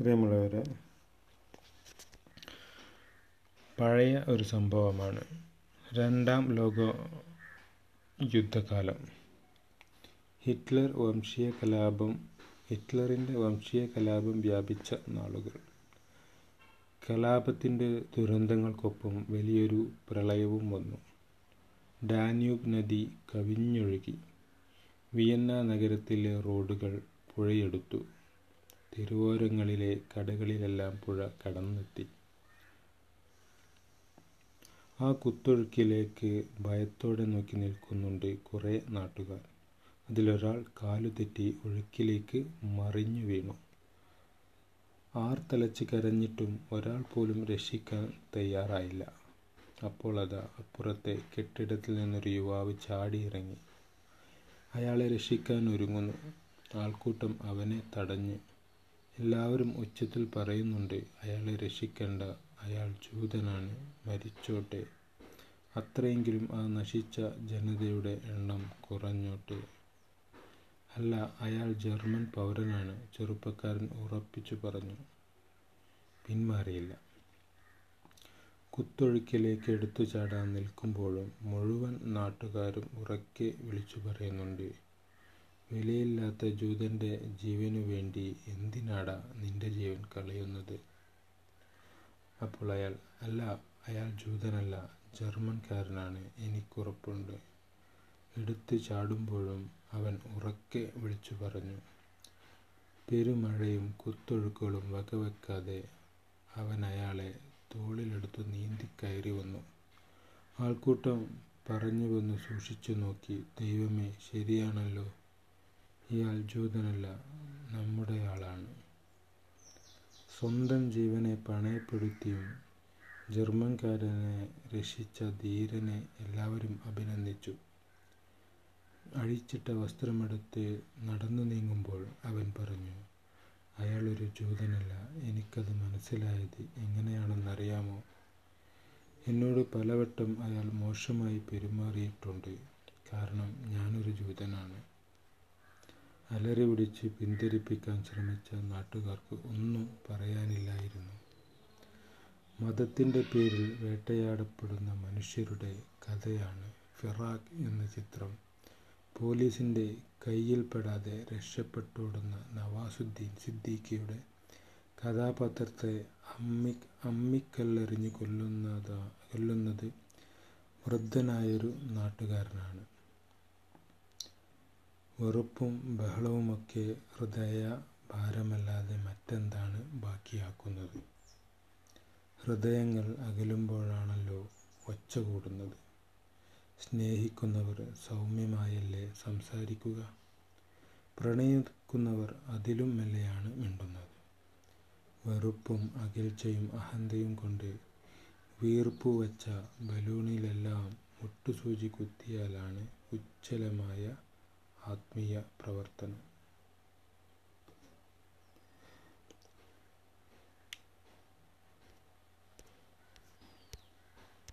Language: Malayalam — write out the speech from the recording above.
പ്രിയമുള്ളവരെ പഴയ ഒരു സംഭവമാണ്. രണ്ടാം ലോക യുദ്ധകാലം. ഹിറ്റ്ലർ വംശീയ കലാപം ഹിറ്റ്ലറിന്റെ വംശീയ കലാപം വ്യാപിച്ച നാളുകൾ. കലാപത്തിന്റെ ദുരന്തങ്ങൾക്കൊപ്പം വലിയൊരു പ്രളയവും വന്നു. ഡാന്യൂബ് നദി കവിഞ്ഞൊഴുകി. വിയന്ന നഗരത്തിലെ റോഡുകൾ പുഴയെടുത്തു. തെരുവോരങ്ങളിലെ കടകളിലെല്ലാം പുഴ കടന്നെത്തി. ആ കുത്തൊഴുക്കിലേക്ക് ഭയത്തോടെ നോക്കി നിൽക്കുന്നുണ്ട് കുറേ നാട്ടുകാർ. അതിലൊരാൾ കാലുതെറ്റി ഒഴുക്കിലേക്ക് മറിഞ്ഞു വീണു. ആർത്തലച്ച് കരഞ്ഞിട്ടും ഒരാൾ പോലും രക്ഷിക്കാൻ തയ്യാറായില്ല. അപ്പോൾ അതാ അപ്പുറത്തെ കെട്ടിടത്തിൽ നിന്നൊരു യുവാവ് ചാടിയിറങ്ങി. അയാളെ രക്ഷിക്കാൻ ഒരുങ്ങുന്നു. ആൾക്കൂട്ടം അവനെ തടഞ്ഞ് എല്ലാവരും ഉച്ചത്തിൽ പറയുന്നുണ്ട് അയാളെ രക്ഷിക്കേണ്ട അയാൾ ജൂതനാണ് മരിച്ചോട്ടെ. അത്രയെങ്കിലും ആ നശിച്ച ജനതയുടെ എണ്ണം കുറഞ്ഞോട്ടെ. അല്ല അയാൾ ജർമ്മൻ പൗരനാണ് ചെറുപ്പക്കാരൻ ഉറപ്പിച്ചു പറഞ്ഞു. പിന്മാറിയില്ല. കുത്തൊഴുക്കിലേക്ക് എടുത്തു ചാടാൻ നിൽക്കുമ്പോഴും മുഴുവൻ നാട്ടുകാരും ഉറക്കെ വിളിച്ചു പറയുന്നുണ്ട് വിലയില്ലാത്ത ജൂതന്റെ ജീവനു വേണ്ടി എന്തിനാടാ നിന്റെ ജീവൻ കളയുന്നത്? അപ്പോൾ അയാൾ അല്ല അയാൾ ജൂതനല്ല ജർമ്മൻകാരനാണ് എനിക്കുറപ്പുണ്ട്. എടുത്തു ചാടുമ്പോഴും അവൻ ഉറക്കെ വിളിച്ചു പറഞ്ഞു പെരുമഴയും കുത്തൊഴുക്കുകളും വകവെക്കാതെ അവൻ അയാളെ തോളിലെടുത്തു നീന്തി കയറി വന്നു. ആൾക്കൂട്ടം പറഞ്ഞു വന്ന് സൂക്ഷിച്ചു നോക്കി ദൈവമേ ശരിയാണല്ലോ. ഇയാൾ അൽജൂതനല്ല നമ്മുടെ ആളാണ്. സ്വന്തം ജീവനെ പണയപ്പെടുത്തിയും ജർമ്മൻകാരനെ രക്ഷിച്ച ധീരനെ എല്ലാവരും അഭിനന്ദിച്ചു. അഴിച്ചിട്ട വസ്ത്രമെടുത്ത് നടന്നു നീങ്ങുമ്പോൾ അവൻ പറഞ്ഞു അയാളൊരു ജൂതനല്ല എനിക്കത് മനസ്സിലായത് എങ്ങനെയാണെന്നറിയാമോ? എന്നോട് പലവട്ടം അയാൾ മോശമായി പെരുമാറിയിട്ടുണ്ട്. കാരണം ഞാനൊരു ജൂതനാണ്. അലറി പിടിച്ച് പിന്തിരിപ്പിക്കാൻ ശ്രമിച്ച നാട്ടുകാർക്ക് ഒന്നും പറയാനില്ലായിരുന്നു. മതത്തിന്റെ പേരിൽ വേട്ടയാടപ്പെടുന്ന മനുഷ്യരുടെ കഥയാണ് ഫിറാഖ് എന്ന ചിത്രം. പോലീസിന്റെ കയ്യിൽപ്പെടാതെ രക്ഷപ്പെട്ടോടുന്ന നവാസുദ്ദീൻ സിദ്ദീഖിയുടെ കഥാപാത്രത്തെ അമ്മി അമ്മിക്കല്ലെറിഞ്ഞ് കൊല്ലുന്നത് കൊല്ലുന്നത് വൃദ്ധനായൊരു നാട്ടുകാരനാണ്. വെറുപ്പും ബഹളവുമൊക്കെ ഹൃദയ ഭാരമല്ലാതെ മറ്റെന്താണ് ബാക്കിയാക്കുന്നത്? ഹൃദയങ്ങൾ അകലുമ്പോഴാണല്ലോ ഒച്ച കൂടുന്നത്. സ്നേഹിക്കുന്നവർ സൗമ്യമായല്ലേ സംസാരിക്കുക? പ്രണയിക്കുന്നവർ അതിലും മെല്ലെയാണ് മിണ്ടുന്നത്. വെറുപ്പും അകൽച്ചയും അഹന്തയും കൊണ്ട് വീർപ്പു വച്ച ബലൂണിലെല്ലാം മുട്ടുസൂചി കുത്തിയാലാണ് ഉജ്ജ്വലമായ ആത്മീയ പ്രവർത്തനം.